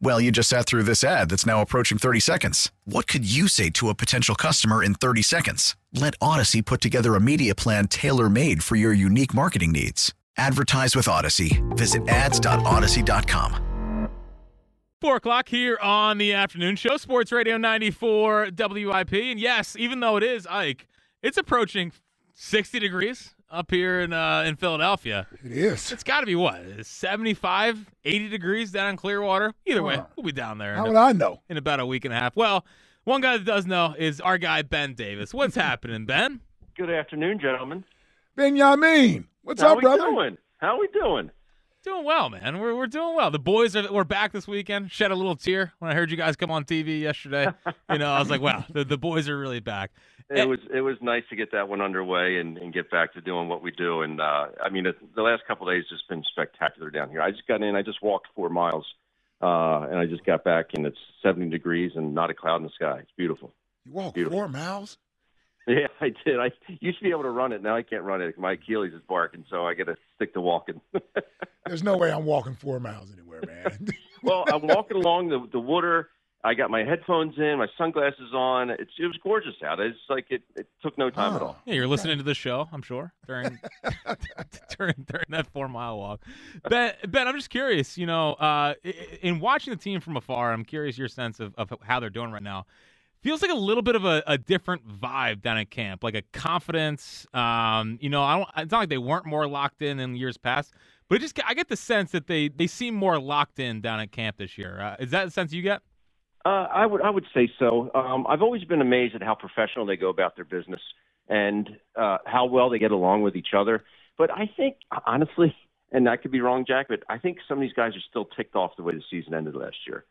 Well, you just sat through this ad that's now approaching 30 seconds. What could you say to a potential customer in 30 seconds? Let Odyssey put together a media plan tailor made for your unique marketing needs. Advertise with Odyssey. Visit ads.odyssey.com. Four o'clock here on the afternoon show, Sports Radio 94 WIP. And yes, even though it is Ike, it's approaching 60 degrees up here in uh, in Philadelphia. It is. It's got to be what 75, 80 degrees down in Clearwater. Either way, we'll be down there. How in would I know? in about a week and a half. Well, one guy that does know is our guy Ben Davis. What's happening, Ben? Good afternoon, gentlemen. Benjamin, what's How up, we brother? doing? How are we doing? Doing well, man. We're we're doing well. The boys are we're back this weekend. Shed a little tear when I heard you guys come on TV yesterday. you know, I was like, wow, the, the boys are really back. Eh, It was it was nice to get that one underway and, and get back to doing what we do. And uh, I mean, it, the last couple of days has been spectacular down here. I just got in. I just walked four miles, uh, and I just got back, and it's 70 degrees and not a cloud in the sky. It's beautiful. You walk Beautiful. four miles? Yeah, I did. I used to be able to run it. Now I can't run it. My Achilles is barking, so I got to stick to walking. There's no way I'm walking four miles anywhere, man. well, I'm walking along the the water. I got my headphones in, my sunglasses on. It's it was gorgeous out. It's like it, it took no time at Oh. all. Yeah, you're listening to the show, I'm sure, during during during that four mile walk. Ben, Ben, I'm just curious. You know, uh, in watching the team from afar, I'm curious your sense of, of how they're doing right now. Feels like a little bit of a, a different vibe down at camp, like a confidence. Um, you know, I don't. It's not like they weren't more locked in in years past, but it just I get the sense that they they seem more locked in down at camp this year. Uh, is that the sense you get? Uh, I would I would say so. Um, I've always been amazed at how professional they go about their business and uh, how well they get along with each other. But I think honestly, and I could be wrong, Jack, but I think some of these guys are still ticked off the way the season ended last year,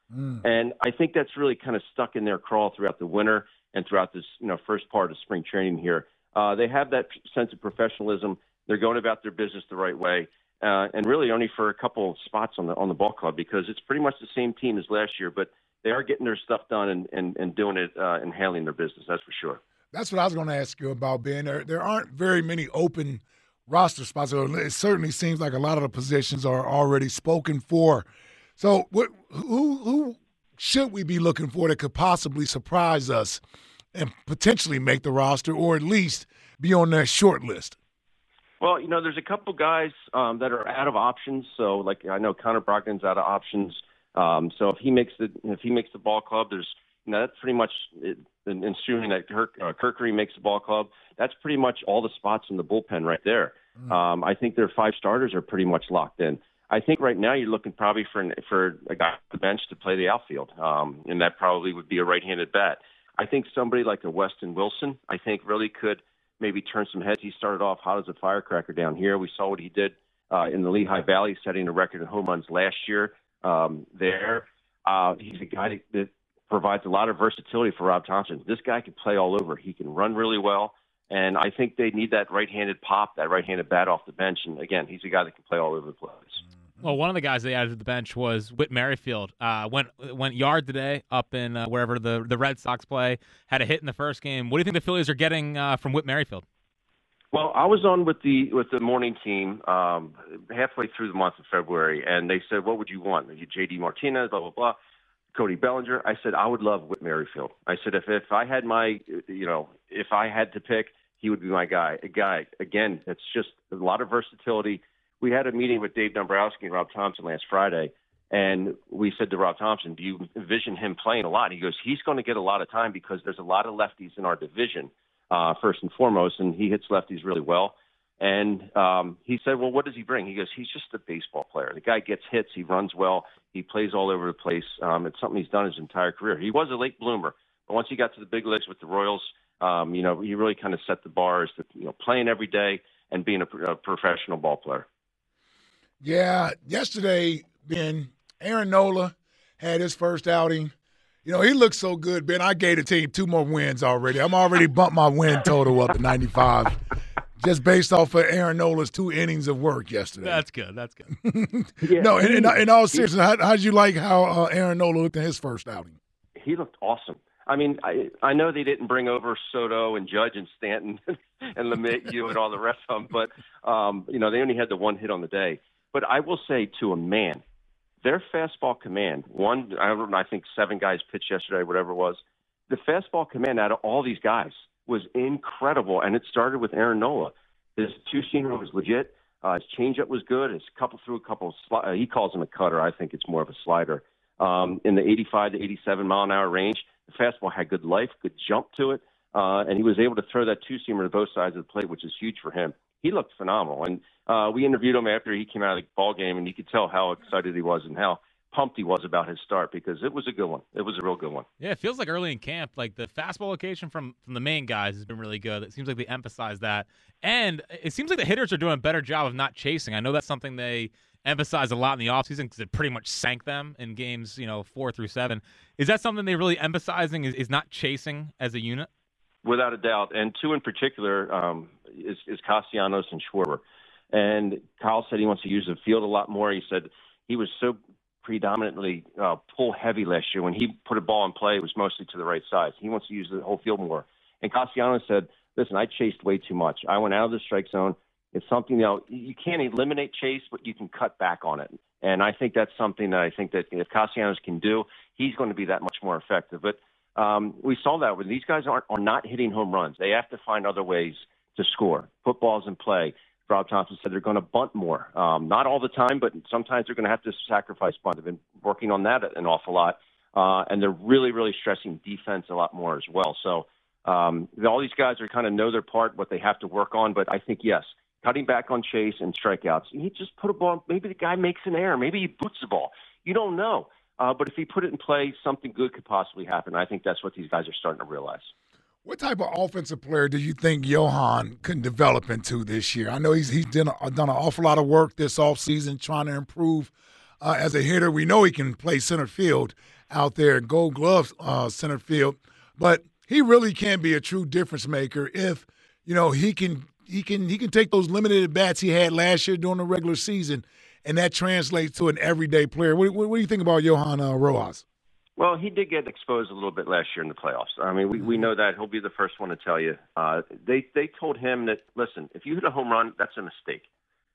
and I think that's really kind of stuck in their crawl throughout the winter and throughout this you know first part of spring training here. Uh, they have that sense of professionalism. They're going about their business the right way. Uh, and really only for a couple of spots on the on the ball club because it's pretty much the same team as last year, but they are getting their stuff done and, and, and doing it uh, and handling their business. That's for sure. That's what I was going to ask you about, Ben. There, there aren't very many open roster spots. It certainly seems like a lot of the positions are already spoken for. So, what, who, who should we be looking for that could possibly surprise us and potentially make the roster, or at least be on that short list? Well, you know, there's a couple guys um, that are out of options. So, like I know Connor Brogdon's out of options. Um, so if he makes the if he makes the ball club, there's you know that's pretty much it, and assuming that Kirk, uh, Kerkering makes the ball club. That's pretty much all the spots in the bullpen right there. Um, I think their five starters are pretty much locked in. I think right now you're looking probably for an, for a guy on the bench to play the outfield, um, and that probably would be a right-handed bat. I think somebody like a Weston Wilson, I think really could maybe turn some heads. He started off hot as a firecracker down here. We saw what he did uh, in the Lehigh Valley, setting a record in home runs last year um, there. Uh, he's a guy that, provides a lot of versatility for Rob Thomson. This guy can play all over. He can run really well. And I think they need that right-handed pop, that right-handed bat off the bench. And again, he's a guy that can play all over the place. Well, one of the guys they added to the bench was Whit Merrifield. Uh, went went yard today up in uh, wherever the the Red Sox play. Had a hit in the first game. What do you think the Phillies are getting uh, from Whit Merrifield? Well, I was on with the with the morning team um, halfway through the month of February, and they said, "What would you want? J.D. Martinez, blah blah blah." Cody Bellinger. I said I would love Whit Merrifield. I said if if I had my you know if I had to pick, he would be my guy. A guy again. It's just a lot of versatility. We had a meeting with Dave Dombrowski and Rob Thomson last Friday, and we said to Rob Thomson, "Do you envision him playing a lot?" He goes, "He's going to get a lot of time because there's a lot of lefties in our division, uh, first and foremost, and he hits lefties really well." And um, he said, "Well, what does he bring?" He goes, "He's just a baseball player. The guy gets hits. He runs well. He plays all over the place. Um, it's something he's done his entire career. He was a late bloomer, but once he got to the big leagues with the Royals, um, you know, he really kind of set the bar as to you know playing every day and being a, a professional ball player." Yeah, yesterday, Ben Aaron Nola had his first outing. You know, he looks so good, Ben. I gave the team two more wins already. I'm already bumped my win total up to 95 just based off of Aaron Nola's two innings of work yesterday. That's good. That's good. Yeah, no, in, in, in all seriousness, how, how did you like how uh, Aaron Nola looked in his first outing? he looked awesome. I mean, I I know they didn't bring over Soto and Judge and Stanton and LeMahieu and all the rest of them, but um, you know they only had the one hit on the day. But I will say to a man, their fastball command. One, I know, I think seven guys pitched yesterday, whatever it was. The fastball command out of all these guys was incredible, and it started with Aaron Nola. His two seamer was legit. Uh, his changeup was good. His couple threw a couple. Sli- uh, he calls him a cutter. I think it's more of a slider. Um, in the 85 to 87 mile an hour range, the fastball had good life, good jump to it, uh, and he was able to throw that two seamer to both sides of the plate, which is huge for him. He looked phenomenal, and uh, we interviewed him after he came out of the ball game, and you could tell how excited he was and how pumped he was about his start because it was a good one. It was a real good one. Yeah, it feels like early in camp, like the fastball location from from the main guys has been really good. It seems like they emphasize that, and it seems like the hitters are doing a better job of not chasing. I know that's something they emphasize a lot in the offseason because it pretty much sank them in games, you know, four through seven. Is that something they really emphasizing? Is, is not chasing as a unit? Without a doubt, and two in particular um, is, is Castellanos and Schwarber. And Kyle said he wants to use the field a lot more. He said he was so predominantly uh, pull heavy last year. When he put a ball in play, it was mostly to the right side. He wants to use the whole field more. And Castellanos said, "Listen, I chased way too much. I went out of the strike zone. It's something you know you can't eliminate chase, but you can cut back on it. And I think that's something that I think that if Castellanos can do, he's going to be that much more effective. But um, we saw that when these guys aren't are not hitting home runs. They have to find other ways to score. Put balls in play. Rob Thomson said they're going to bunt more. Um, not all the time, but sometimes they're going to have to sacrifice bunt. They've been working on that an awful lot, uh, and they're really, really stressing defense a lot more as well. So um, all these guys are kind of know their part, what they have to work on. But I think yes, cutting back on chase and strikeouts. He just put a ball. Maybe the guy makes an error. Maybe he boots the ball. You don't know. Uh, but if he put it in play, something good could possibly happen. I think that's what these guys are starting to realize. What type of offensive player do you think Johan can develop into this year? I know he's he's done, a, done an awful lot of work this offseason trying to improve uh, as a hitter. We know he can play center field out there, gold glove uh, center field, but he really can be a true difference maker if you know he can he can he can take those limited at bats he had last year during the regular season, and that translates to an everyday player. What, what, what do you think about Johan uh, Rojas? Well, he did get exposed a little bit last year in the playoffs. I mean, we, we know that he'll be the first one to tell you. Uh, they they told him that listen, if you hit a home run, that's a mistake.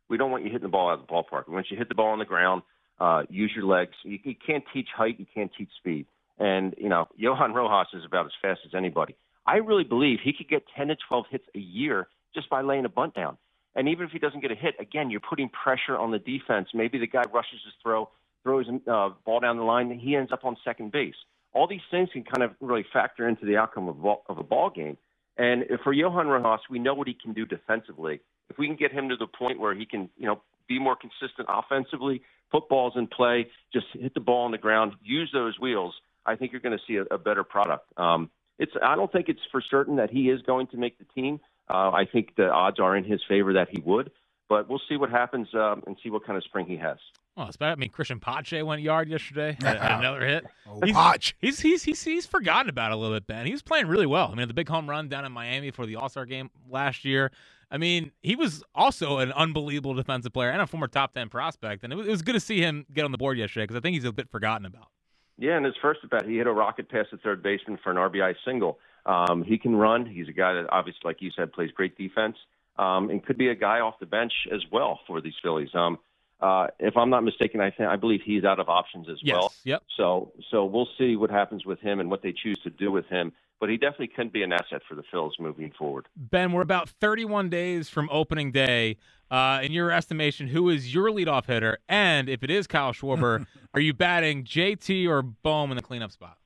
We don't want you hitting the ball out of the ballpark. We want you to hit the ball on the ground. Uh, use your legs. You, you can't teach height. You can't teach speed. And you know, Johan Rojas is about as fast as anybody. I really believe he could get 10 to 12 hits a year just by laying a bunt down. And even if he doesn't get a hit, again, you're putting pressure on the defense. Maybe the guy rushes his throw throws a uh, ball down the line, he ends up on second base. All these things can kind of really factor into the outcome of, of a ball game. And for Johan Rojas, we know what he can do defensively. If we can get him to the point where he can, you know, be more consistent offensively, put balls in play, just hit the ball on the ground, use those wheels, I think you're going to see a, a better product. Um, it's I don't think it's for certain that he is going to make the team. Uh, I think the odds are in his favor that he would, but we'll see what happens um, and see what kind of spring he has. Well, it's bad. I mean, Cristian Pache went yard yesterday, had, had another hit. Oh, He's- Pache. He's, he's he's he's forgotten about it a little bit, Ben. He was playing really well. I mean, the big home run down in Miami for the All Star game last year. I mean, he was also an unbelievable defensive player and a former top ten prospect, and it was, it was good to see him get on the board yesterday because I think he's a bit forgotten about. Yeah, in his first at bat, he hit a rocket past the third baseman for an RBI single. Um, he can run. He's a guy that obviously, like you said, plays great defense, um, and could be a guy off the bench as well for these Phillies. Um, uh, if I'm not mistaken, I think I believe he's out of options as Yes. well. Yep. So, so we'll see what happens with him and what they choose to do with him. But he definitely can be an asset for the Phils moving forward. Ben, we're about 31 days from opening day. Uh, in your estimation, who is your leadoff hitter? And if it is Kyle Schwarber, are you batting JT or Bohm in the cleanup spot?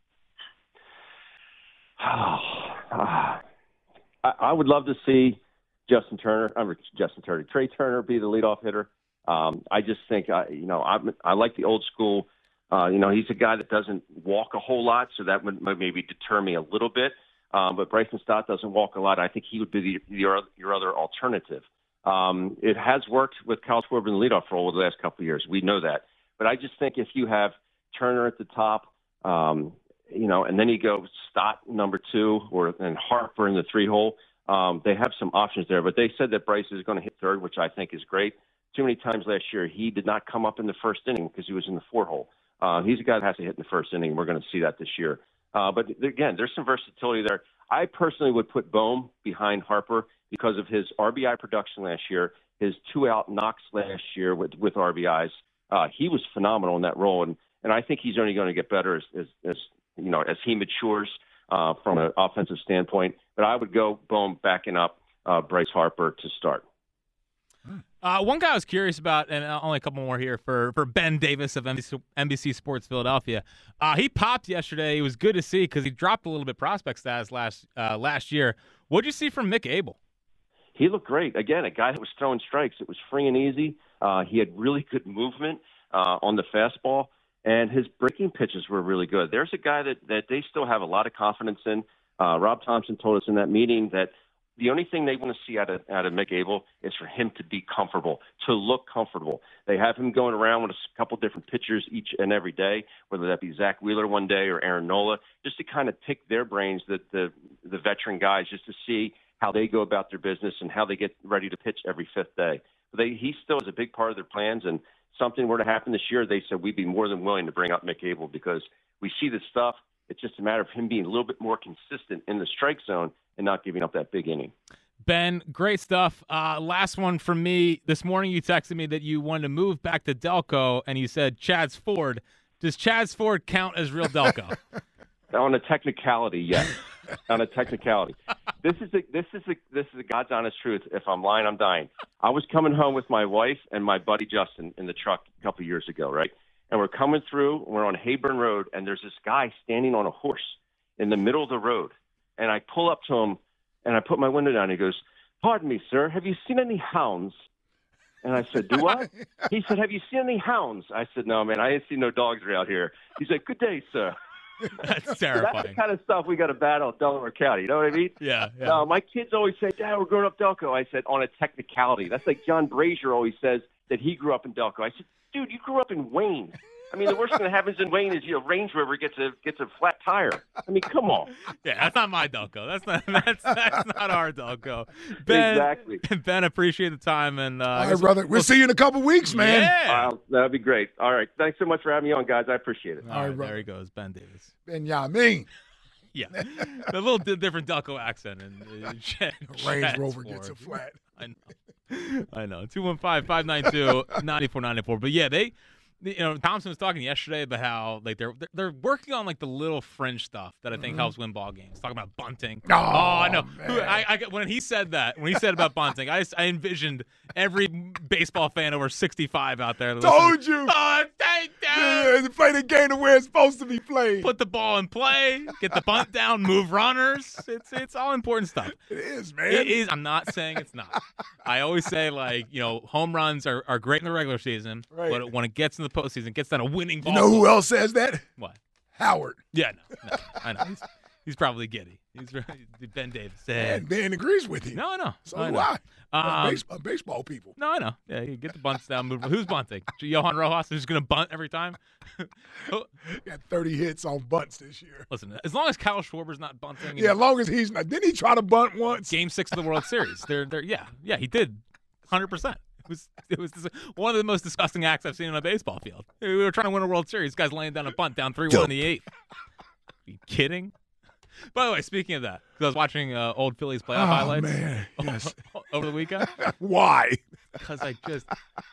I, I would love to see Justin Turner, I'm Justin Turner, Trea Turner be the leadoff hitter. Um, I just think, I, you know, I, I like the old school. Uh, you know, he's a guy that doesn't walk a whole lot, so that would maybe deter me a little bit. Um, but Bryson Stott doesn't walk a lot. I think he would be the, your, your other alternative. Um, it has worked with Kyle Schwarber in the leadoff role over the last couple of years. We know that. But I just think if you have Turner at the top, um, you know, and then you go Stott number two, or and Harper in the three hole. Um, they have some options there, but they said that Bryce is going to hit third, which I think is great. Too many times last year he did not come up in the first inning because he was in the four hole. Uh, he's a guy that has to hit in the first inning. We're going to see that this year. Uh, but again, there's some versatility there. I personally would put Bohm behind Harper because of his RBI production last year, his two out knocks last year with with RBIs. Uh, he was phenomenal in that role, and and I think he's only going to get better as, as, as you know as he matures uh, from an offensive standpoint. But I would go Bohm backing up uh, Bryce Harper to start. Uh, one guy I was curious about, and uh, only a couple more here for, for Ben Davis of NBC, NBC Sports Philadelphia. Uh, he popped yesterday. It was good to see because he dropped a little bit prospect status last uh, last year. What did you see from Mick Abel? He looked great. Again, a guy that was throwing strikes. It was free and easy. Uh, he had really good movement uh, on the fastball, and his breaking pitches were really good. There's a guy that, that they still have a lot of confidence in. Uh, Rob Thomson told us in that meeting that – the only thing they want to see out of out of Mick Abel is for him to be comfortable, to look comfortable. They have him going around with a couple different pitchers each and every day, whether that be Zack Wheeler one day or Aaron Nola, just to kind of pick their brains, the the the veteran guys, just to see how they go about their business and how they get ready to pitch every fifth day. But they, he still is a big part of their plans, and something were to happen this year, they said we'd be more than willing to bring up Mick Abel because we see the stuff. It's just a matter of him being a little bit more consistent in the strike zone and not giving up that big inning. Ben, great stuff. Uh, last one from me. This morning you texted me that you wanted to move back to Delco, and you said Chadds Ford. Does Chadds Ford count as real Delco? On a technicality, yes. On a technicality, this is a, this is a, this is the God's honest truth. If I'm lying, I'm dying. I was coming home with my wife and my buddy Justin in the truck a couple years ago, right? And we're coming through. We're on Heyburn Road, and there's this guy standing on a horse in the middle of the road and I pull up to him and I put my window down. And He goes, "Pardon me, sir. Have you seen any hounds?" And I said, "Do I?" he said, "Have you seen any hounds?" I said, "No, man. I ain't seen no dogs around here." He said, "Good day, sir." That's terrifying. That's the kind of stuff we got to battle at Delaware County. You know what I mean? Yeah. yeah. Uh, my kids always say, "Dad, we're growing up Delco." I said, "On a technicality." That's like John Brazier always says that he grew up in Delco. I said, "Dude, you grew up in Wayne." I mean, the worst thing that happens in Wayne is you know Range Rover gets a gets a flat tire. I mean, come on. Yeah, that's not my Delco. That's not that's that's not our Delco. Ben, exactly. Ben, appreciate the time and uh, all right, brother. We'll, we'll see you in a couple weeks, man. Yeah, uh, that'd be great. All right, thanks so much for having me on, guys. I appreciate it. All, all right, there he goes, Ben Davis. Ben Yamin. Yeah, a little different Delco accent and uh, Range Rover gets a flat. I know. I know. 215 592 9494. But yeah, they you know, Thomson was talking yesterday about how like they're they're working on like the little fringe stuff that I think mm-hmm. helps win ball games. Talking about bunting. Oh, oh I know. I, I, when he said that, when he said about bunting, I, I envisioned every baseball fan over sixty five out there. Told you. Oh, Yeah, play the game the way it's supposed to be played. Put the ball in play. Get the bunt down. Move runners. It's it's all important stuff. It is, man. It is. I'm not saying it's not. I always say like you know home runs are, are great in the regular season, right. but when it gets in the postseason, it gets down a winning ball. You know who else says that? What? Howard. Yeah, no, no I know. He's, probably giddy. He's Ben Davis. And Ben agrees with you. No, I know. So I do. I. Um, baseball, baseball, people. No, I know. Yeah, you get the bunts down. Move. Who's bunting? Johan Rojas is going to bunt every time. Got 30 hits on bunts this year. Listen, as long as Kyle Schwarber's not bunting. Yeah, as long as he's not. Didn't he try to bunt once? Game six of the World Series. They're, they're, yeah, yeah, he did. 100%. It was it was one of the most disgusting acts I've seen on a baseball field. We were trying to win a World Series. This guy's laying down a bunt down three one in the eighth. Are you kidding? By the way, speaking of that, because I was watching uh, old Phillies playoff oh, highlights man. Yes. over the weekend. Why? Because I just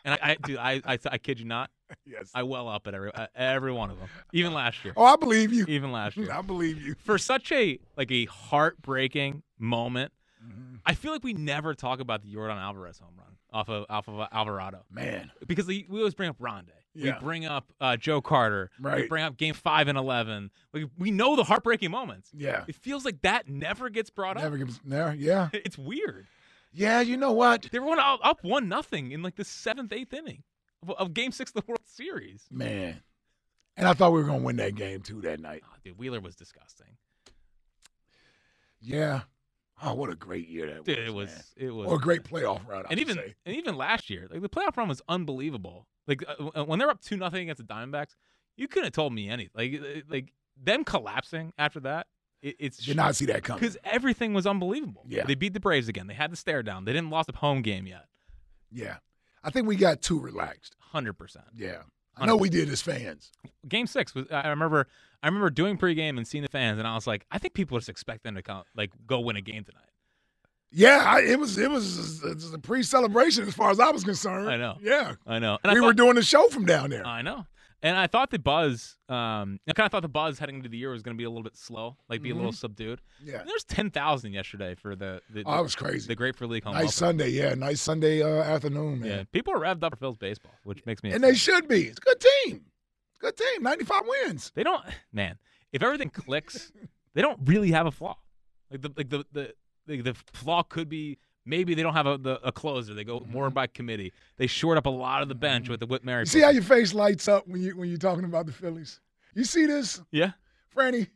and I, I dude, I, I, I kid you not. Yes. I well up at every uh, every one of them, even last year. Oh, I believe you. Even last year, I believe you. For such a like a heartbreaking moment, mm-hmm. I feel like we never talk about the Yordan Alvarez home run off of off of Alvarado. Man, because we always bring up Rondé. Yeah. We bring up uh, Joe Carter. Right. We bring up Game Five and Eleven. We we know the heartbreaking moments. Yeah. It feels like that never gets brought never up. Never gets there. Yeah. It's weird. Yeah, you know what? They were up, up one nothing in like the seventh, eighth inning of, of Game Six of the World Series. Man. And I thought we were going to win that game too that night. Oh, dude, Wheeler was disgusting. Yeah. Oh, what a great year that Dude, was. it was man. it was Or a great playoff run. I and even say. and even last year, like the playoff run was unbelievable. Like uh, when they're up two nothing against the Diamondbacks, you couldn't have told me anything. Like uh, like them collapsing after that, it, it's did not see that coming. because everything was unbelievable. Yeah. they beat the Braves again. They had the stare down. They didn't lost a home game yet. Yeah. I think we got too relaxed. Hundred percent. Yeah. I know we did as fans. Game six was. I remember. I remember doing pregame and seeing the fans, and I was like, I think people just expect them to come, like go win a game tonight. Yeah, I, it was it was, was a pre-celebration as far as I was concerned. I know. Yeah. I know. And I we thought- were doing the show from down there. I know. And I thought the buzz, um, I kind of thought the buzz heading into the year was going to be a little bit slow, like be a little subdued. yeah. There's ten thousand yesterday for the the, Oh, that was crazy. the Grapefruit League home Nice. Sunday, yeah. Nice Sunday uh, afternoon, man. Yeah, people are revved up for Phil's baseball, which makes me. And they should be. It's a good team. Good team. 95 wins. They don't, man. If everything clicks, they don't really have a flaw. Like the like the the the, the flaw could be maybe they don't have a the, a closer. They go mm-hmm. more by committee. They short up a lot of the bench mm-hmm. with the Whit Merrifield. See how your face lights up when you when you're talking about the Phillies? You see this, yeah. Franny?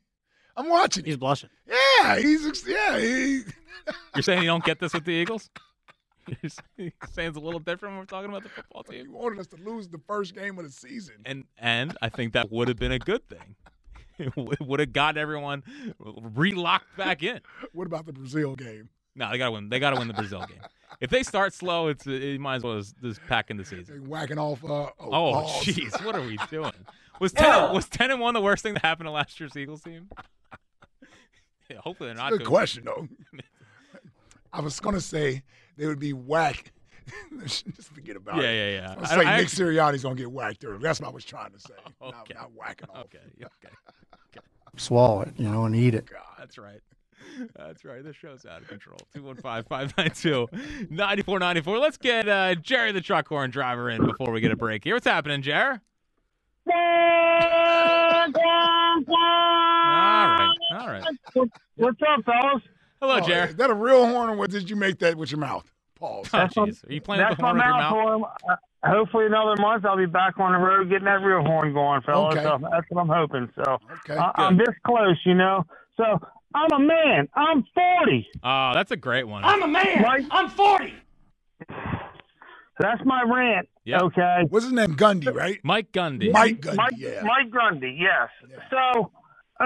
I'm watching. He's it. blushing. Yeah, he's yeah. He, You're saying you don't get this with the Eagles? You're saying it's a little different when we're talking about the football he team. wanted us to lose the first game of the season. And and I think that would have been a good thing. It would have got everyone relocked back in. What about the Brazil game? No, they gotta win. They gotta win the Brazil game. If they start slow, it's it might as well just, just pack in the season. whacking off. Uh, oh, jeez, what are we doing? Was ten was ten and one the worst thing that happened to last year's Eagles team? Yeah, hopefully they're not. Good good. question though. I was gonna say they would be whack. Just forget about Yeah, it. yeah, yeah. I was I- saying I Nick actually- Sirianni's gonna get whacked early. That's what I was trying to say. Not, Okay. not whacking off. Okay, okay, Swallow it, you know, and eat it. God, that's right. That's right. This show's out of control. 215-592-9494. Let's get uh, Jerry the truck horn driver in before we get a break here. What's happening, Jerry? All right. All right. What's up, fellas? Hello, Oh, Jerry. Is that a real horn, or what did you make that with your mouth? Pause. Oh, jeez. Are you playing with That's the my horn with your mouth mouth? horn. Uh, hopefully, another month I'll be back on the road getting that real horn going, fellas. Okay. So that's what I'm hoping. So Okay. I, I'm this close, you know. So I'm a man. I'm 40. Oh, that's a great one. I'm a man. Right? I'm 40. That's my rant. Yep. Okay. What's his name? Gundy, right? Mike Gundy. Mike Gundy. Mike, yeah. Mike Grundy, yes. Yeah. So,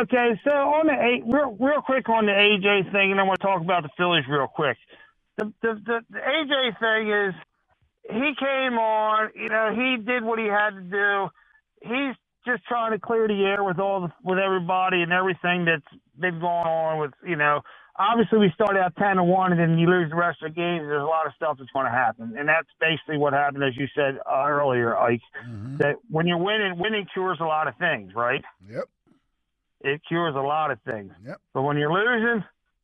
okay, so on the A- real, real quick on the AJ thing, and I want to talk about the Phillies real quick. The, the the the AJ thing is he came on, you know, he did what he had to do. He's just trying to clear the air with all the with everybody and everything that's been going on with you know. Obviously, we started out ten to one, and then you lose the rest of the games. There's a lot of stuff that's going to happen, and that's basically what happened, as you said uh, earlier, Ike Mhm. that when you're winning, winning cures a lot of things, right? Yep. It cures a lot of things. Yep. But when you're losing,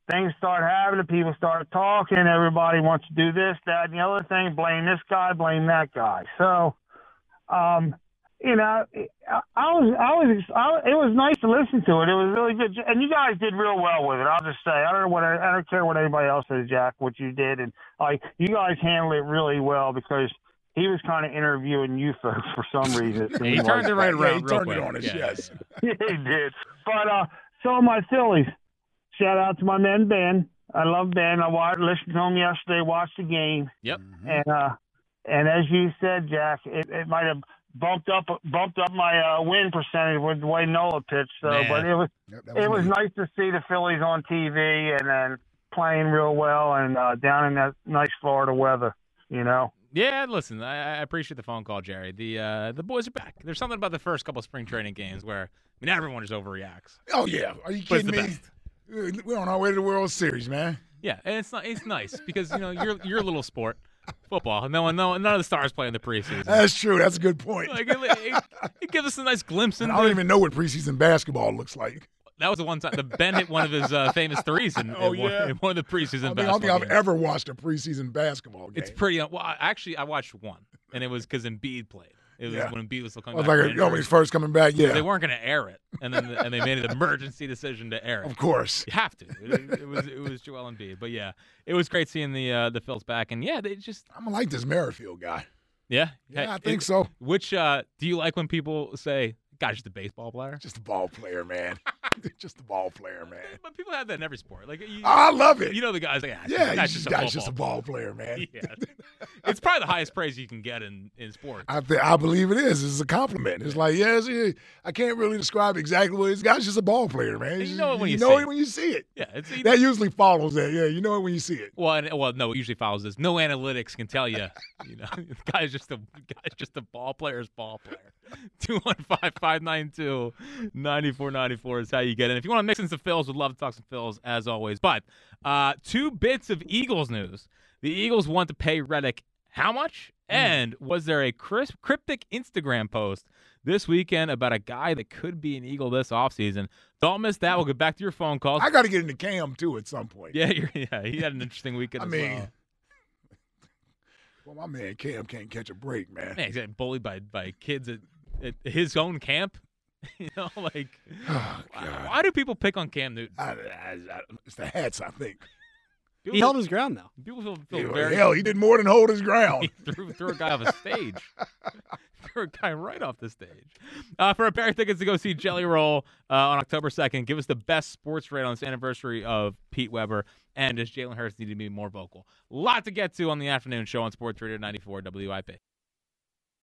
things start happening. People start talking. Everybody wants to do this, that, and the other thing. Blame this guy. Blame that guy. So, um, you know, I, I was, I was, I, it was nice to listen to it. It was really good, and you guys did real well with it. I'll just say, I don't know what, I, I don't care what anybody else says, Jack, what you did, and like you guys handled it really well because he was kind of interviewing you folks for some reason. Yeah, he turned it right Yeah, around. he real turned quick. it on us, Yeah, yes. yeah, he did. But uh, so my Phillies. Shout out to my man Ben. I love Ben. I watched, listened to him yesterday. Watched the game, Yep. and uh, and as you said, Jack, it, it might have bumped up bumped up my uh, win percentage with the way Nola pitched. So, Man. but it was Yep, that it was nice to see the Phillies on TV and then playing real well and uh, down in that nice Florida weather. You know. Yeah, listen, I, I appreciate the phone call, Jerry. The uh, the boys are back. There's something about the first couple of spring training games where I mean everyone just overreacts. Oh yeah. Are you kidding me? best. We're on our way to the World Series, man. Yeah, and it's not it's nice because you know you're you're a little sport, football. No one, no none of the stars play in the preseason. That's true. That's a good point. Like it, it, it gives us a nice glimpse into. I don't even know what preseason basketball looks like. that was the one time the Ben hit one of his uh, famous threes in, Oh, in, one, yeah. in one of the preseason I don't think I've ever watched a preseason basketball game. It's pretty. Well, actually, I watched one, and it was because Embiid played. It was Yeah. when Embiid was still I coming was back. like, when he's first coming back, yeah, They weren't going to air it, and then and they made an emergency decision to air it. of course. You have to. It, it was it was Joel Embiid, but yeah, it was great seeing the uh, the Phils back, and yeah, they just I'm like this Merrifield guy. yeah Yeah, I think it- so. Which uh, do you like when people say, "Gosh, just a baseball player"? Just a ball player, man. just a ball player, man. But people have that in every sport. Like you, I love it. you know the guys like, ah, yeah, that's he's just that's just a ball player, man. yeah. It's probably the highest praise you can get in, in sports. I th- I believe it is. It's a compliment. It's like, yes, yeah, I can't really describe exactly what this guy's just a ball player, man. And you know it when you know see it it. when you see it. yeah, That usually follows that. Yeah, you know it when you see it. well, and, well, no, it usually follows this. No analytics can tell you, you know, the guy's just a guy's just a ball player's ball player. 215-592-9494 is how you get in. If you want to mix in some Phils, we'd love to talk some Phils as always. But uh, two bits of Eagles news. The Eagles want to pay Reddick how much? And was there a crisp, cryptic Instagram post this weekend about a guy that could be an Eagle this offseason? Don't miss that. We'll get back to your phone calls. I got to get into Cam too at some point. Yeah, you're, yeah, he had an interesting weekend. I mean, well. well, my man Cam can't catch a break, man. man, he's getting bullied by by kids at, at his own camp. you know, like Oh, why, why do people pick on Cam Newton? I, I, I, it's the hats, I think. People, He held his ground though. people feel, feel Yeah, very. Hell, he did more than hold his ground. He threw, threw a guy off a stage. threw a guy right off the stage. Uh, for a pair of tickets to go see Jelly Roll uh, on October 2nd, give us the best sports rate on this anniversary of Pete Weber. And does Jalen Hurts need to be more vocal? lot to get to on the afternoon show on Sports Radio 94 WIP.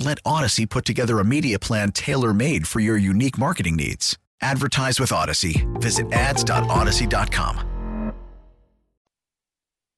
Let Odyssey put together a media plan tailor made for your unique marketing needs. Advertise with Odyssey. Visit ads.odyssey.com.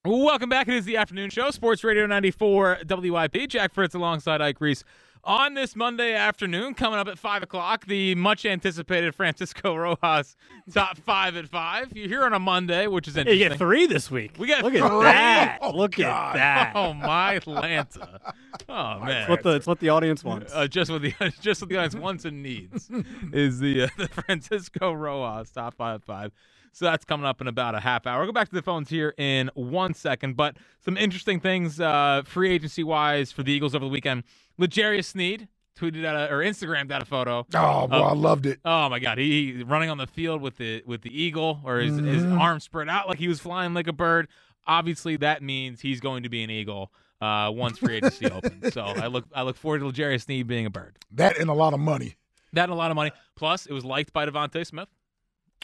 Welcome back. It is the afternoon show, Sports Radio 94 WIP. Jack Fritz alongside Ike Reese. On this Monday afternoon, coming up at 5 o'clock, the much anticipated Francisco Rojas top five at 5. You're here on a Monday, which is interesting. you get three this week. We got look at three. that. Oh, look God. at that. Oh, my Atlanta. Oh, man. It's what the it's what the audience wants. Uh, just what the just what the audience wants and needs is the uh, the Francisco Rojas top five at five. So that's coming up in about a half hour. We'll go back to the phones here in one second, but some interesting things uh, free agency wise for the Eagles over the weekend. Legarius Sneed tweeted out a, or Instagrammed out a photo. Oh, boy, I loved it. Oh my God, he, he running on the field with the with the eagle or his, his arms spread out like he was flying like a bird. Obviously, that means he's going to be an eagle uh, once free agency opens. So I look I look forward to Legarius Sneed being a bird. That and a lot of money. That and a lot of money. Plus, it was liked by DeVonta Smith.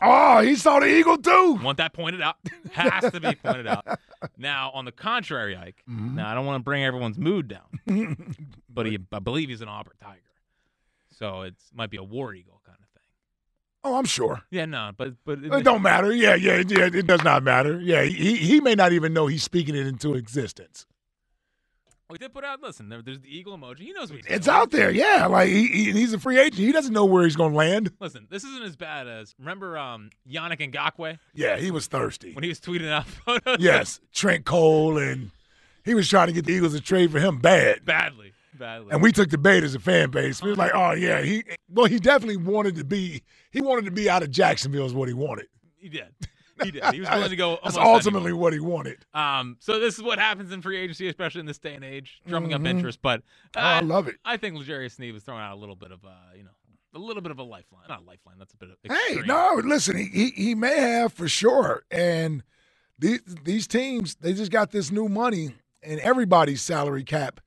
Ah, oh, he saw the eagle too. Want that pointed out? Has to be pointed out. Now, on the contrary, Ike. Mm-hmm. Now, I don't want to bring everyone's mood down, but he, I believe he's an Auburn Tiger, so it might be a war eagle kind of thing. Oh, I'm sure. Yeah, no, but but It don't matter. Yeah, yeah, yeah. It does not matter. Yeah, he he may not even know he's speaking it into existence. We did put out. Listen, there, there's the eagle emoji. He knows what he's It's doing. out there. Yeah, like he, he he's a free agent. He doesn't know where he's going to land. Listen, this isn't as bad as remember um Yannick Ngakoue Yeah, he was thirsty. when he was tweeting out photos. Yes, Trent Cole and he was trying to get the Eagles to trade for him bad. badly, badly. And we took the bait as a fan base. We was like, oh yeah, he well he definitely wanted to be he wanted to be out of Jacksonville is what he wanted. he did. He did. He was willing to go. That's ultimately anywhere. what he wanted. Um, so this is what happens in free agency, especially in this day and age, drumming up interest. But Oh, I love it. I think Legarius Sneed was throwing out a little bit of, uh, you know, a little bit of a lifeline. Not a lifeline. That's a bit of. Hey, no, listen, he, he he may have for sure. And these these teams, they just got this new money, and everybody's salary cap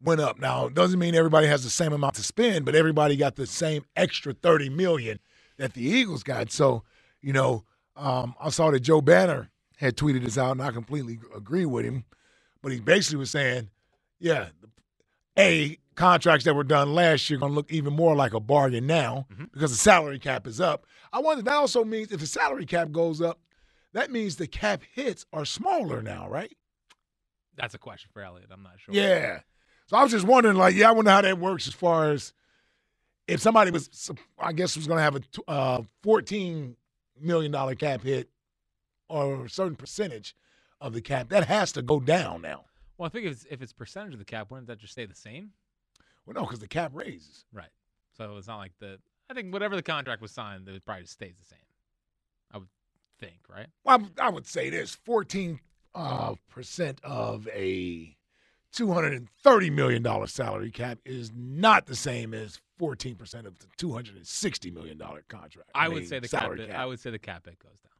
went up. Now, it doesn't mean everybody has the same amount to spend, but everybody got the same extra 30 million that the Eagles got. So, you know, um, I saw that Joe Banner had tweeted this out, and I completely agree with him. But he basically was saying, yeah, A, contracts that were done last year are going to look even more like a bargain now Mhm. because the salary cap is up. I wonder, that also means if the salary cap goes up, that means the cap hits are smaller now, right? That's a question for Elliot. I'm not sure. Yeah. So I was just wondering, like, yeah, I wonder how that works as far as if somebody was, I guess, was going to have a uh, $14 million dollar cap hit or a certain percentage of the cap, that has to go down now. Well, I think if it's, if it's percentage of the cap, wouldn't that just stay the same? Well, no, because the cap raises. Right. So it's not like the. I think whatever the contract was signed, it probably just stays the same. I would think, right? Well, I, I would say this 14 uh, percent of a $230 million salary cap is not the same as 14% of the $260 million contract. I, would mean, say the cap. salary Hit, I would say the cap hit goes down.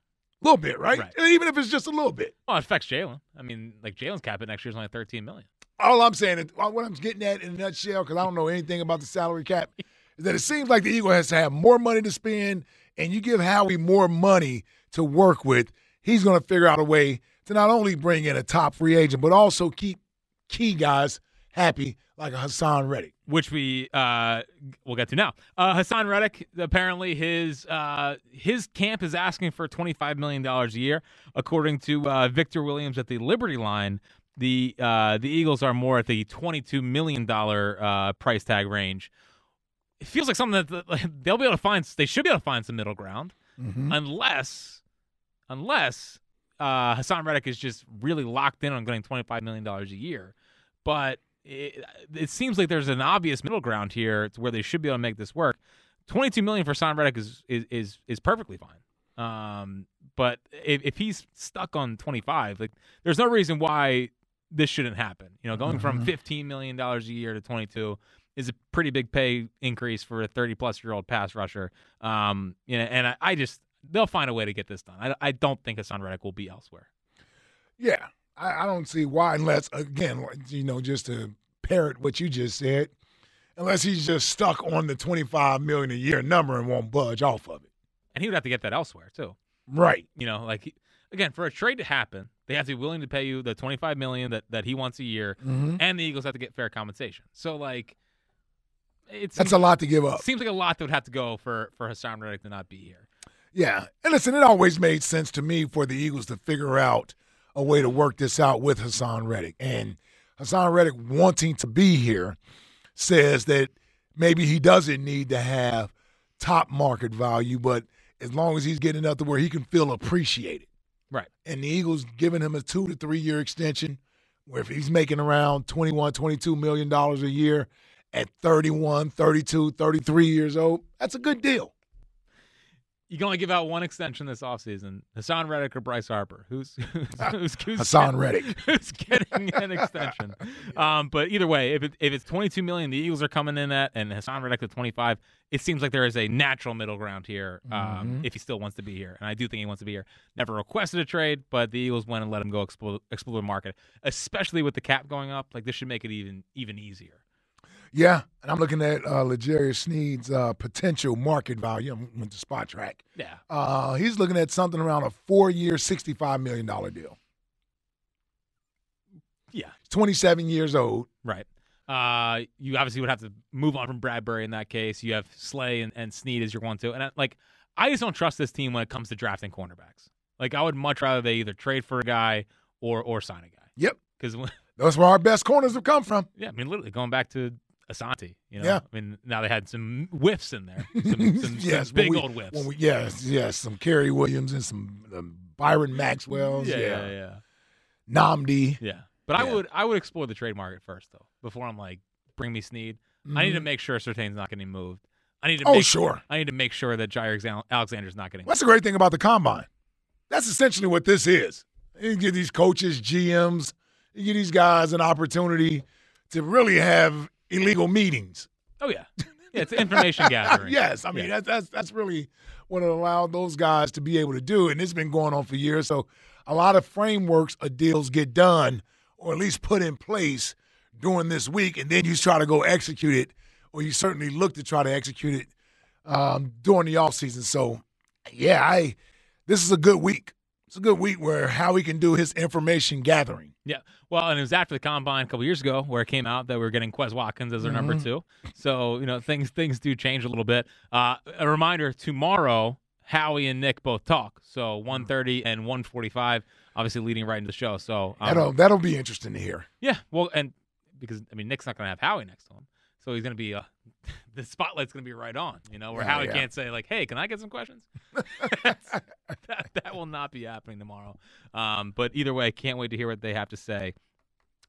A little bit, right? Right. Even if it's just a little bit. Well, it affects Jalen. I mean, like Jalen's cap hit next year is only 13 million. All I'm saying, is, what I'm getting at in a nutshell, because I don't know anything about the salary cap, is that it seems like the Eagle has to have more money to spend, and you give Howie more money to work with, he's going to figure out a way to not only bring in a top free agent, but also keep key guys happy, like a Haason Reddick. which we uh, we'll get to now. Uh, Haason Reddick, apparently his uh, his camp is asking for twenty five million dollars a year, according to uh, Victor Williams at the Liberty Line. The uh, the Eagles are more at the twenty two million dollar uh, price tag range. It feels like something that they'll be able to find. They should be able to find some middle ground, unless unless uh, Haason Reddick is just really locked in on getting twenty five million dollars a year. But it, it seems like there's an obvious middle ground here to where they should be able to make this work. Twenty two million for Haason Reddick is is is, is perfectly fine. Um, but if, if he's stuck on twenty five, like there's no reason why this shouldn't happen. You know, going from fifteen million dollars a year to twenty two is a pretty big pay increase for a 30 plus year old pass rusher. Um, you know, and I, I just they'll find a way to get this done. I, I don't think Haason Reddick will be elsewhere. Yeah, I, I don't see why, unless again, you know, just to parrot what you just said, unless he's just stuck on the twenty-five million a year number and won't budge off of it. And he would have to get that elsewhere too. Right. You know, like again, for a trade to happen, they have to be willing to pay you the 25 million that, that he wants a year, Mhm. and the Eagles have to get fair compensation. So like, it That's a lot to give up. seems like a lot that would have to go for for Haason Reddick to not be here. Yeah. And listen, it always made sense to me for the Eagles to figure out a way to work this out with Haason Reddick. And Haason Reddick wanting to be here says that maybe he doesn't need to have top market value, but as long as he's getting enough to where he can feel appreciated. Right. And the Eagles giving him a two to three year extension where if he's making around 21, 22 million dollars a year at 31, 32, 33 years old, that's a good deal. You can only give out one extension this offseason. Haason Reddick or Bryce Harper. Who's who's, who's, who's Haason Reddick. who's getting an extension? Um, but either way, if it, if it's 22 million, the Eagles are coming in at, and Haason Reddick at 25. It seems like there is a natural middle ground here. Um, Mm-hmm. if he still wants to be here, and I do think he wants to be here. Never requested a trade, but the Eagles went and let him go explore explore the market, especially with the cap going up. Like this should make it even even easier. Yeah, and I'm looking at uh, Legarius Sneed's uh, potential market value. I went to Spotrac. Yeah. Uh, he's looking at something around a four-year, $65 million deal. Yeah. 27 years old. Right. Uh, you obviously would have to move on from Bradberry in that case. You have Slay and, and Sneed as your one two, and I, like I just don't trust this team when it comes to drafting cornerbacks. Like I would much rather they either trade for a guy or or sign a guy Yep, because that's where our best corners have come from. yeah, I mean literally going back to Asante. You know, Yeah. I mean now they had some whiffs in there, some, some, yes, some big we- old whiffs. We, yes, yes, some Cary Williams and some um, Byron Maxwell's. yeah, Yeah, yeah, yeah, Nnamdi. yeah. But I would I would explore the trade market first though before I'm like bring me Sneed. I need to make sure Surtain's not getting moved. I need to Mm-hmm. Oh, make, sure. I need to make sure that Jaire Alexander's not getting That's the great thing about the combine. That's essentially what this is. You give these coaches, GMs, you give these guys an opportunity to really have illegal meetings. Oh yeah, yeah. It's information gathering. yes, I mean Yeah. that's that's that's really what it allowed those guys to be able to do, and it's been going on for years. So a lot of frameworks of deals get done, or at least put in place during this week, and then you try to go execute it, or you certainly look to try to execute it um, during the offseason. So, yeah, I this is a good week. It's a good week where Howie can do his information gathering. Yeah. Well, and it was after the combine a couple years ago where it came out that we were getting Quez Watkins as our Mm-hmm. number two. So, you know, things things do change a little bit. Uh, a reminder tomorrow, Howie and Nick both talk. So 1.30 and 1.45, obviously leading right into the show. So, um, That'll that'll be interesting to hear. yeah. Well, and because, I mean, Nick's not going to have Howie next to him. So he's going to be, uh, the spotlight's going to be right on, you know, where Yeah, Howie yeah. can't say, like, hey, can I get some questions? that, that will not be happening tomorrow. Um, but either way, can't wait to hear what they have to say,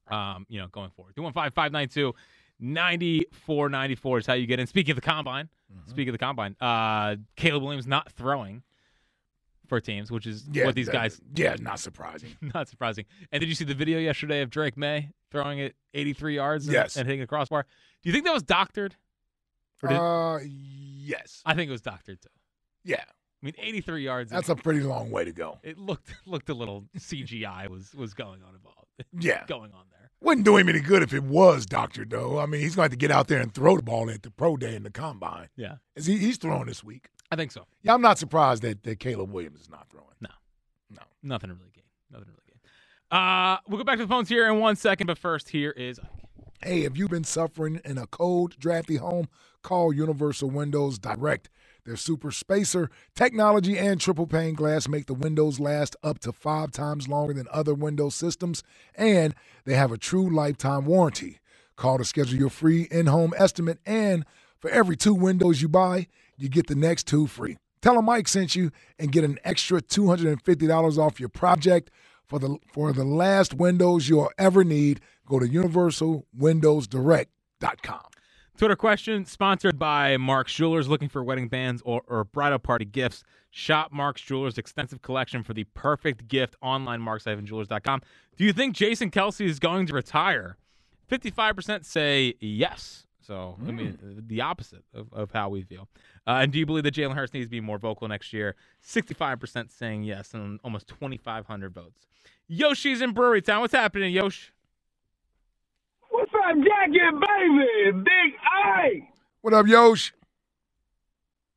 um, you know, going forward. 215 592 9494 is how you get in. Speaking of the combine, Mm-hmm. speaking of the combine, uh, Caleb Williams not throwing for teams, which is Yeah, what these that- guys Yeah, not surprising. not surprising. And did you see the video yesterday of Drake Maye throwing it 83 yards and, Yes. and hitting a crossbar? Do you think that was doctored? Or did- Uh, yes. I think it was doctored too. Yeah, I mean, 83 yards. that's a pretty long way to go. it looked looked a little CGI was was going on involved. Yeah. going on there. Wouldn't do him any good if it was doctored, though. I mean, he's going to have to get out there and throw the ball at the pro day in the combine. Yeah, Is he, he's throwing this week. I think so. Yeah, I'm not surprised that, that Caleb Williams is not throwing. No. No. Nothing really gain. Nothing really gain. Uh, we'll go back to the phones here in one second, but first, here is Hey, have you been suffering in a cold, drafty home? Call Universal Windows Direct. Their super spacer technology and triple pane glass make the windows last up to five times longer than other Windows systems, and they have a true lifetime warranty. Call to schedule your free in home estimate, and for every two windows you buy, you get the next two free. Tell them Mike sent you and get an extra $250 off your project. For the, for the last windows you'll ever need, go to universalwindowsdirect.com. Twitter question sponsored by Mark's Jewelers. Looking for wedding bands or, or bridal party gifts? Shop Mark's Jewelers' extensive collection for the perfect gift online, marks-jewelers.com. Do you think Jason Kelce is going to retire? 55% say yes. So, I mean, the opposite of, of how we feel. Uh, and do you believe that Jalen Hurts needs to be more vocal next year? 65% saying yes, and almost 2,500 votes. Yoshi's in Brewery Town. What's happening, Yosh? What's up, Jackie, baby? Big I. What up, Yosh?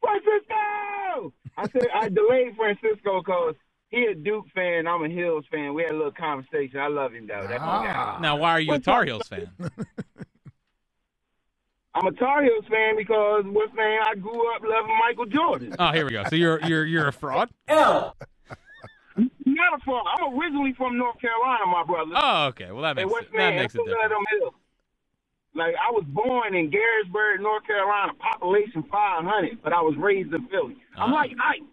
Francisco! I said I delayed Francisco because he a Duke fan. I'm a Hills fan. We had a little conversation. I love him though. That's. Ah. Now, why are you a Tar up? Heels fan? I'm a Tar Heels fan because what's name? I grew up loving Michael Jordan. Oh, here we go. So you're you're you're a fraud. Not a fraud. I'm originally from North Carolina, my brother. Oh, okay. Well, that makes what's it, that makes it different. Like I was born in Garrisburg, North Carolina, population 500, but I was raised in Philly. I'm Ah. like Ike,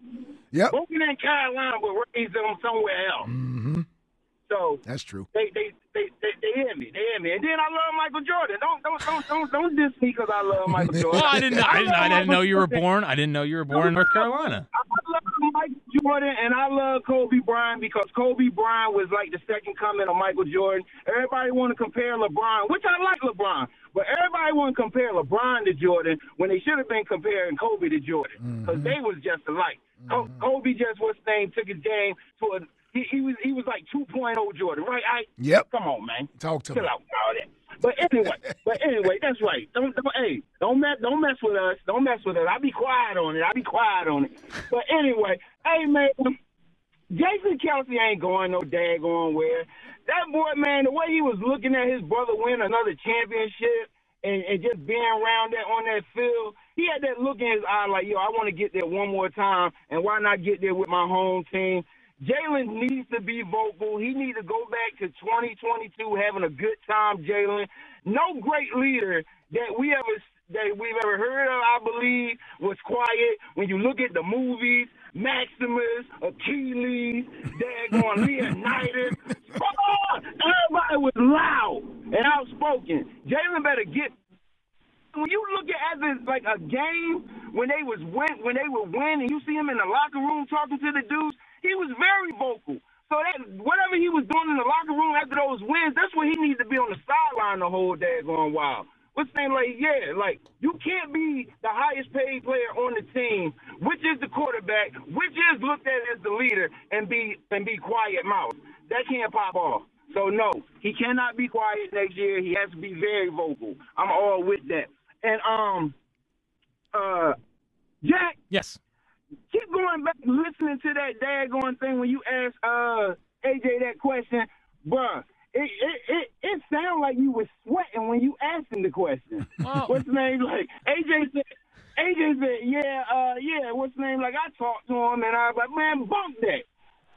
Yep. born in Carolina, but raised in somewhere else. Mm-hmm. So That's true. they they, they they they hear me, they hear me, and then I love Michael Jordan. Don't don't don't don't don't diss me because I love Michael Jordan. Well, I didn't. I didn't. I love didn't know you were born. I didn't know you were born in North Carolina. I love Michael Jordan and I love Kobe Bryant because Kobe Bryant was like the second coming of Michael Jordan. Everybody want to compare LeBron, which I like LeBron, but everybody want to compare LeBron to Jordan when they should have been comparing Kobe to Jordan because mm-hmm. they was just alike. Co- mm-hmm. Kobe just what's his name took his game to a he, he was he was like 2.0 Jordan, right? I Yep. come on, man. Talk to me. Chill out, all that. But anyway, but anyway, that's right. Don't, don't hey, don't mess, don't mess with us. Don't mess with us. I'll be quiet on it. I'll be quiet on it. But anyway, hey man, Jason Kelce ain't going no daggone where. That boy, man, the way he was looking at his brother win another championship and, and just being around that on that field, he had that look in his eye like, yo, I want to get there one more time, and why not get there with my home team? Jalen needs to be vocal. He needs to go back to 2022 having a good time, Jalen. No great leader that we ever that we've ever heard of, I believe, was quiet. When you look at the movies, Maximus, Achilles, daggone Leonidas, oh, everybody was loud and outspoken. Jalen better get when you look at as like a game when they was win when they would win and you see him in the locker room talking to the dudes, he was very vocal. So that whatever he was doing in the locker room after those wins, that's where he needs to be on the sideline the whole day going wild. What's saying like yeah, like you can't be the highest paid player on the team, which is the quarterback, which is looked at as the leader, and be and be quiet mouth. That can't pop off. So no, he cannot be quiet next year. He has to be very vocal. I'm all with that. And um, uh, Jack, Yes. Keep going back listening to that daggone thing when you ask uh AJ that question, bruh. It it it, it sounded like you were sweating when you asked him the question. Well- what's the name? Like AJ said. AJ said, "Yeah, uh, yeah. What's the name? Like I talked to him, and I was like, man, bump that,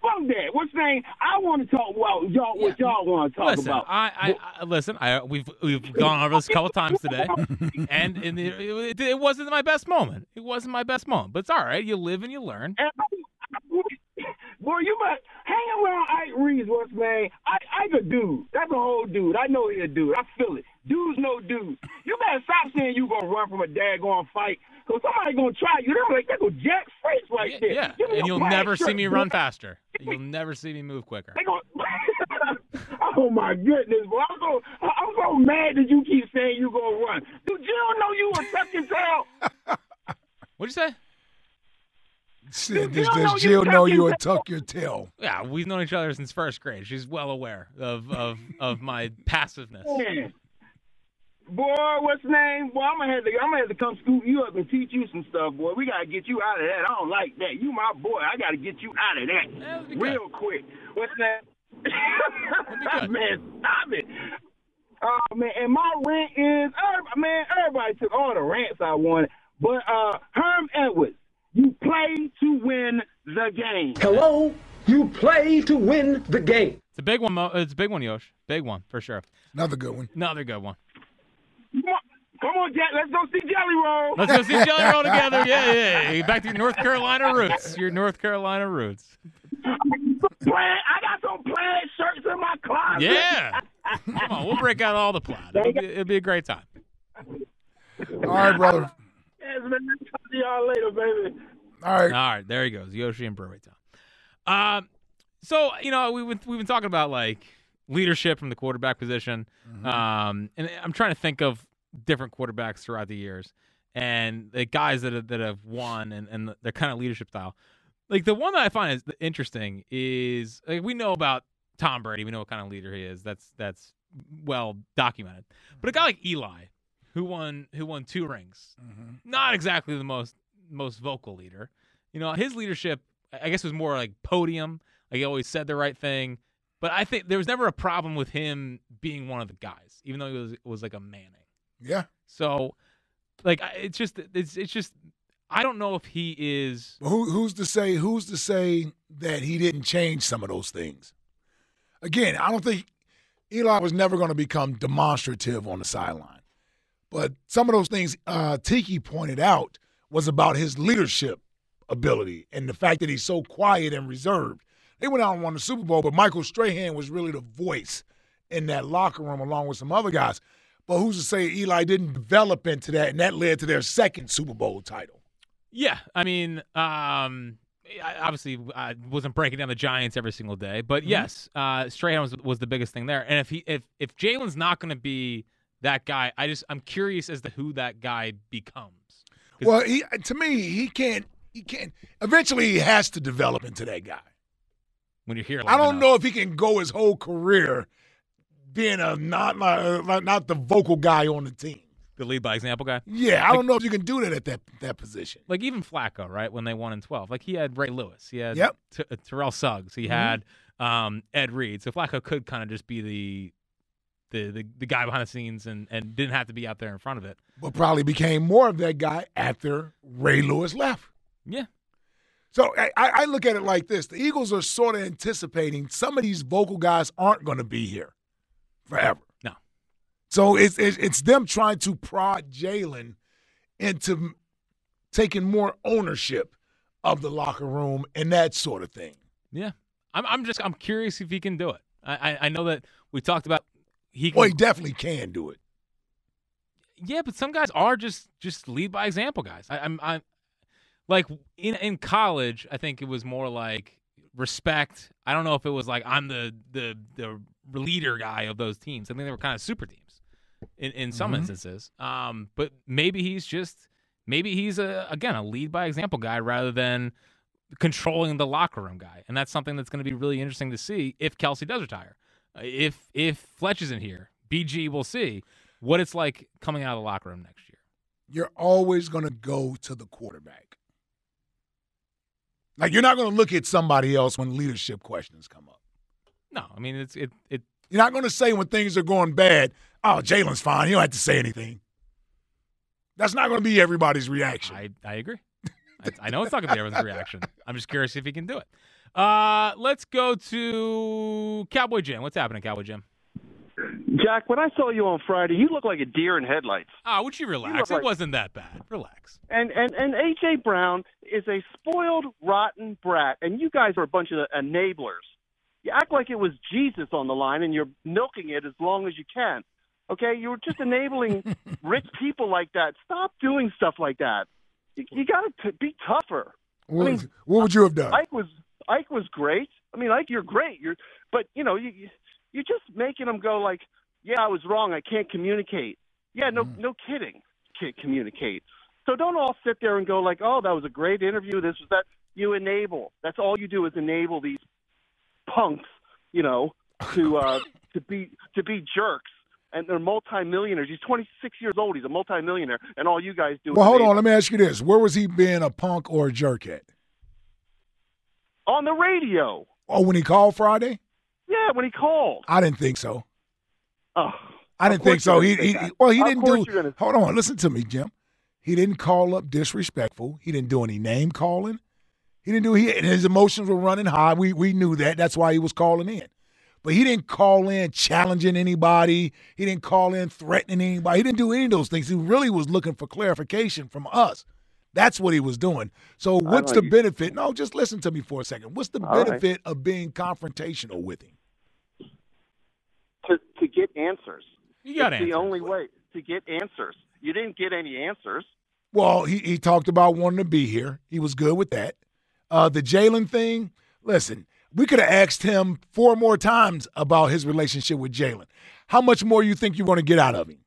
bump that. What's name? I want to talk about y'all. What y'all want to talk Listen, about? I, I, I listen. I we've we've gone over this a couple times today, and, and it, it, it wasn't my best moment. It wasn't my best moment, but it's all right. You live and you learn. And boy, you must hang around Ike Reeves, what's man? Ike, Ike a dude. That's a whole dude. I know he a dude. I feel it. Dudes no dudes. You better stop saying you gonna run from a daggone fight, cause somebody gonna try you. They're like, that's a Jack face right there. Yeah, and you'll never see shirt, me boy. run faster. You'll never see me move quicker. They gonna. oh my goodness, boy! I'm so I'm so mad that you keep saying you gonna run. Do Jill know you a and tail? What'd you say? Shit, Jill does, know does you Jill know you your would tuck your tail? Yeah, we've known each other since first grade. She's well aware of of, of my passiveness. Boy, what's the name? Boy, I'm gonna have to I'm gonna have to come scoop you up and teach you some stuff, boy. We gotta get you out of that. I don't like that. You my boy. I gotta get you out of that that'd be real quick. What's that? man, stop it. Oh man, and my rant is, every- man, everybody took all the rants I wanted, but uh, Herm Edwards, you play to win the game. Hello, you play to win the game. It's a big one. Mo- It's a big one, Yosh. Big one for sure. Another good one. Another good one. Come on, Jack. Let's go see Jelly Roll. Let's go see Jelly Roll together. Yeah, yeah. yeah. Back to your North Carolina roots. Your North Carolina roots. Plaid, I got some plaid shirts in my closet. Yeah. Come on, we'll break out all the plaid. It'll be, it'll be a great time. All right, brother. Yes, man. Talk to y'all later, baby. All right. All right, there he goes, Yoshi and Brewery Town. Um, so you know we've been, we've been talking about like leadership from the quarterback position, um, and I'm trying to think of different quarterbacks throughout the years and the guys that have, that have won and and their kind of leadership style. Like the one that I find is interesting is like we know about Tom Brady, we know what kind of leader he is. That's that's well documented. But a guy like Eli, who won who won two rings, not exactly the most most vocal leader. You know, his leadership, I guess, was more like podium. Like he always said the right thing. But I think there was never a problem with him being one of the guys, even though he was was like a Manning. Yeah. So, like, it's just it's it's just I don't know if he is. Who, who's to say? Who's to say that he didn't change some of those things? Again, I don't think Eli was never going to become demonstrative on the sideline. But some of those things uh, Tiki pointed out was about his leadership ability and the fact that he's so quiet and reserved. They went out and won the Super Bowl, but Michael Strahan was really the voice in that locker room along with some other guys. But who's to say Eli didn't develop into that, and that led to their second Super Bowl title? Yeah, I mean, um, I, obviously I wasn't breaking down the Giants every single day, but yes, uh, Strahan was was the biggest thing there. And if he if if Jalen's not going to be that guy, I just I'm curious as to who that guy becomes. Well, he, to me, he can't. He can't. Eventually, he has to develop into that guy. When you're here, I don't know if he can go his whole career being a not not, not the vocal guy on the team. the lead by example guy. Yeah, I Like- don't know if you can do that at that that position. like even Flacco, right? When they won in twelve, like he had Ray Lewis, he had Yep. T- Terrell Suggs, he Mhm. had um, Ed Reed. So Flacco could kind of just be the, the the the guy behind the scenes and and didn't have to be out there in front of it. But probably became more of that guy after Ray Lewis left. Yeah, So I, I look at it like this: the Eagles are sort of anticipating some of these vocal guys aren't going to be here forever. No. So it's, it's it's them trying to prod Jalen into taking more ownership of the locker room and that sort of thing. yeah. I'm I'm just I'm curious if he can do it. I, I know that we talked about he can. Well, he definitely can do it. Yeah, but some guys are just just lead by example guys. I, I'm I'm like in in college, I think it was more like respect. I don't know if it was like I'm the the the leader guy of those teams. I think they were kind of super teams in in some Mhm. instances. Um, but maybe he's just maybe he's a again a lead by example guy rather than controlling the locker room guy, and that's something that's going to be really interesting to see if Kelce does retire. If if Fletch isn't here, BG will see what it's like coming out of the locker room next year. You're always going to go to the quarterback. Like you're not going to look at somebody else when leadership questions come up. No, I mean it's it it. You're not going to say when things are going bad, "Oh, Jalen's fine. He don't have to say anything." That's not going to be everybody's reaction. I I agree. I, I know it's not going to be everyone's reaction. I'm just curious if he can do it. Uh, let's go to Cowboy Jim. What's happening, Cowboy Jim? Jack, when I saw you on Friday, you look like a deer in headlights. Ah, would you relax? look it like- wasn't that bad. Relax. And and and AJ Brown is a spoiled, rotten brat, and you guys are a bunch of enablers. You act like it was Jesus on the line, and you're milking it as long as you can. Okay, you were just enabling rich people like that. Stop doing stuff like that. You, you got to be tougher. what, I mean, what would you have done? Ike was Ike was great. I mean, Ike, you're great. You're, but you know, you you- you're just making them go like, yeah, I was wrong. I can't communicate. Yeah, no, no kidding. Can't communicate. So don't all sit there and go like, oh, that was a great interview. This was that. You enable. That's all you do is enable these punks, you know, to uh, to be to be jerks. And they're multimillionaires. He's 26 years old. He's a multimillionaire, and all you guys do. well, hold on. Let me ask you this: Where was he being a punk or a jerk at? On the radio. Oh, when he called Friday? Yeah, when he called. I didn't think so. Oh, I didn't think so. He, he well, he Of didn't do. gonna- Hold on, listen to me, Jim. He didn't call up disrespectful. He didn't do any name calling. He didn't do. He and his emotions were running high. We we knew that. That's why he was calling in. But he didn't call in challenging anybody. He didn't call in threatening anybody. He didn't do any of those things. He really was looking for clarification from us. That's what he was doing. So what's the benefit? No, just listen to me for a second. What's the All right. benefit of being confrontational with him? to to get answers. You got it's answers. the only way to get answers. You didn't get any answers. Well, he, he talked about wanting to be here. He was good with that. Uh, the Jalen thing, listen, we could have asked him four more times about his relationship with Jalen. How much more you think you're going to get out of him?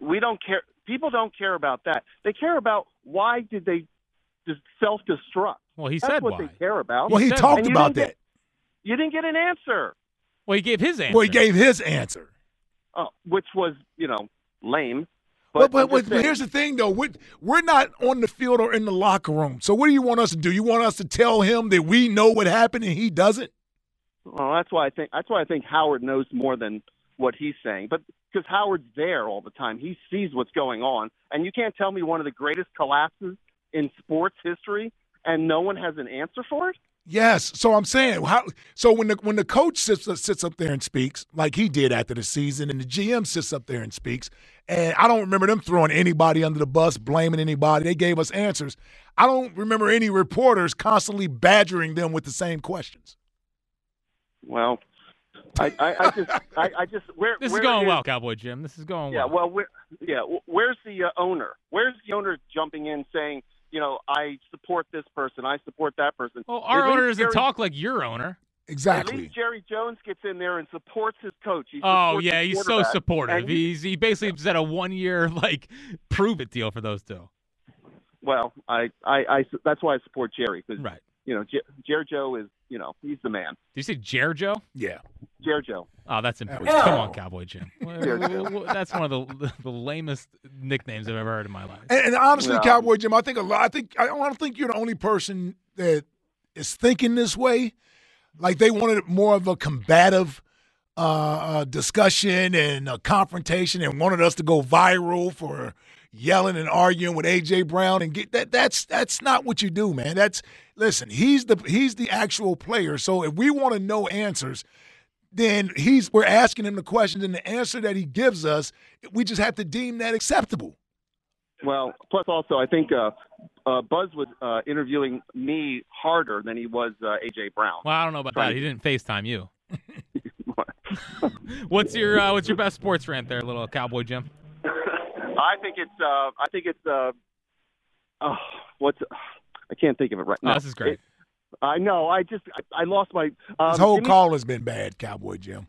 We don't care. People don't care about that. They care about why did they self destruct. Well, he That's said what why. they care about. Well, he said talked And about didn't that. get- you didn't get an answer. Well, he gave his answer. Well, he gave his answer. Oh, which was you know lame. But But, but, but, just but saying- here's the thing, though. We're, we're not on the field or in the locker room. So what do you want us to do? You want us to tell him that we know what happened and he doesn't? Well, that's why I think that's why I think Howard knows more than what he's saying. But because Howard's there all the time, he sees what's going on, and you can't tell me one of the greatest collapses in sports history, and no one has an answer for it. Yes. So I'm saying how so when the when the coach sits sits up there and speaks like he did after the season and the GM sits up there and speaks and I don't remember them throwing anybody under the bus, blaming anybody. They gave us answers. I don't remember any reporters constantly badgering them with the same questions. Well, I, I, I just, I, I just, where This is going is- well, Cowboy Jim. This is going well. Yeah, well. well, where, yeah, where's the uh, owner? Where's the owner jumping in saying, you know, I support this person, I support that person? Well, our owner doesn't Jerry- talk like your owner. Exactly. At Exactly. least Jerry Jones gets in there and supports his coach. He Oh yeah, he's so supportive. And he- He's he basically said a one year like prove it deal for those two. well, I, I, I, that's why I support Jerry because Right. you know, Jer- Jerry Joe is, you know, he's the man. Did you say Jer Joe? Yeah. Jerry Joe. Oh, that's important. Yeah. Come on, Cowboy Jim. Jer Joe. Well, That's one of the the lamest nicknames I've ever heard in my life. And, and honestly, No. Cowboy Jim, I think a lot. I think I don't think you're the only person that is thinking this way. Like they wanted more of a combative uh, uh, discussion and a confrontation, and wanted us to go viral for yelling and arguing with AJ Brown and get that. That's that's not what you do, man. That's listen. He's the he's the actual player. So if we want to know answers, then he's we're asking him the questions, and the answer that he gives us, we just have to deem that acceptable. Well, plus also, I think uh, uh, Buzz was uh, interviewing me harder than he was uh, AJ Brown. Well, I don't know about that. He didn't FaceTime you. what's your uh, what's your best sports rant there, little Cowboy Jim? I think it's. Uh, I think it's. Uh, oh, what's? I can't think of it right Oh, now. this is great. It- I know. I just. I, I lost my. Um, This whole give me- call has been bad, Cowboy Jim.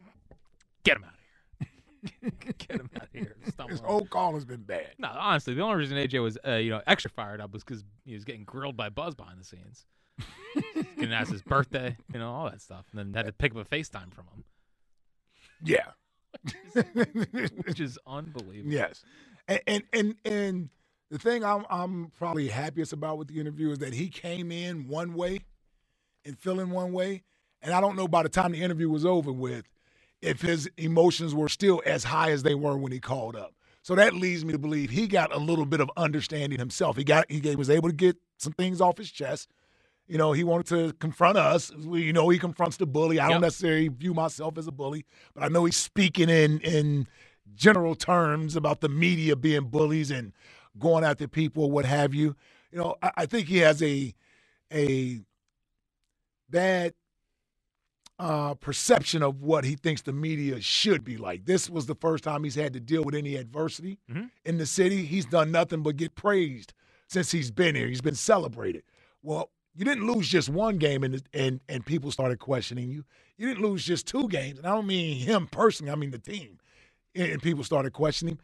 Get him out of here. Get him out of here. Stumble This on. whole call has been bad. No, honestly, the only reason AJ was uh, you know extra fired up was because he was getting grilled by Buzz behind the scenes. Getting asked his birthday, you know, all that stuff, and then had to pick up a FaceTime from him. Yeah. which is unbelievable. Yes. And and and, and the thing I'm I'm probably happiest about with the interview is that he came in one way and feeling one way. And I don't know by the time the interview was over with if his emotions were still as high as they were when he called up. So that leads me to believe he got a little bit of understanding himself. He got he was able to get some things off his chest. You know, he wanted to confront us. We, you know, he confronts the bully. I don't necessarily view myself as a bully, but I know he's speaking in in general terms about the media being bullies and going after people, what have you. You know, I, I think he has a a bad uh, perception of what he thinks the media should be like. This was the first time he's had to deal with any adversity Mm-hmm. in the city. He's done nothing but get praised since he's been here. He's been celebrated. Well, you didn't lose just one game and and and people started questioning you. You didn't lose just two games, and I don't mean him personally. I mean the team, and people started questioning him.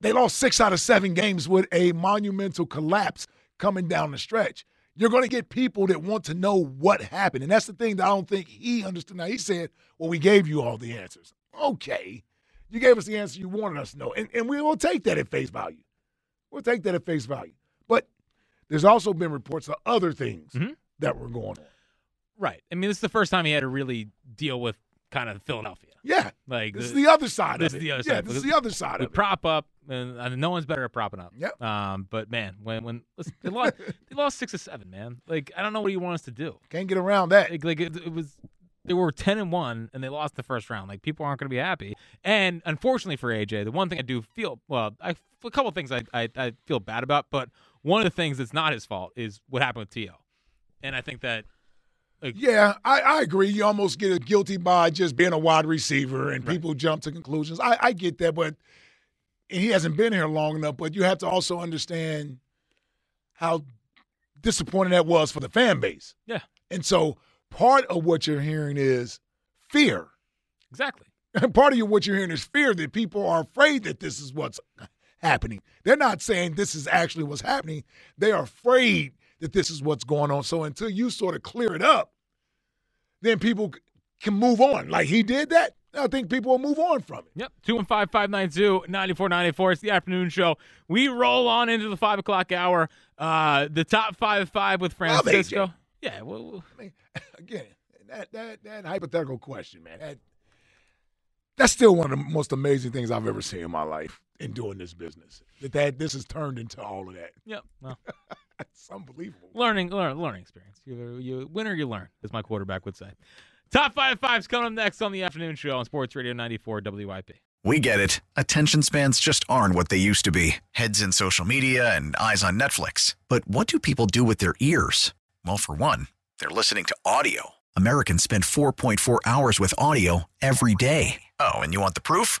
They lost six out of seven games with a monumental collapse coming down the stretch. You're going to get people that want to know what happened. And that's the thing that I don't think he understood. Now, he said, Well, we gave you all the answers. Okay. You gave us the answer you wanted us to know. And, and we will take that at face value. We'll take that at face value. But there's also been reports of other things mm-hmm. that were going on. Right. I mean, this is the first time he had to really deal with kind of Philadelphia. Yeah. Like This is the other side This of is it. the other Yeah, side. this is the other side we of it. prop up, and, and no one's better at propping up. Yep. Um, but man, when when listen, they lost, they lost six to seven, man. Like I don't know what you want us to do. Can't get around that. Like, like it, it was. They were ten and one, and they lost the first round. Like people aren't going to be happy. And unfortunately for AJ, the one thing I do feel well, I, a couple of things I, I I feel bad about, but one of the things that's not his fault is what happened with To. And I think that Yeah, I, I agree. You almost get a guilty by just being a wide receiver, and people jump to conclusions. I, I get that, but he hasn't been here long enough. But you have to also understand how disappointing that was for the fan base. Yeah. And so part of what you're hearing is fear. exactly. And part of what you're hearing is fear that people are afraid that this is what's happening. They're not saying this is actually what's happening. They are afraid that this is what's going on. So until you sort of clear it up, then people can move on. Like he did that, I think people will move on from it. Yep. 215 592 9494. It's the afternoon show. We roll on into the 5 o'clock hour. Uh, the top 5 5 with Francisco. AJ. Yeah. Well, I mean, again, that that that hypothetical question, man. That, that's still one of the most amazing things I've ever seen in my life in doing this business. That that this has turned into all of that. yep. Well, It's unbelievable. learning, learn, learning experience. You, you win or you learn, as my quarterback would say. Top five fives coming up next on the afternoon show on Sports Radio 94 WIP. We get it. Attention spans just aren't what they used to be heads in social media and eyes on Netflix. But what do people do with their ears? Well, for one, they're listening to audio. Americans spend 4.4 hours with audio every day. Oh, and you want the proof?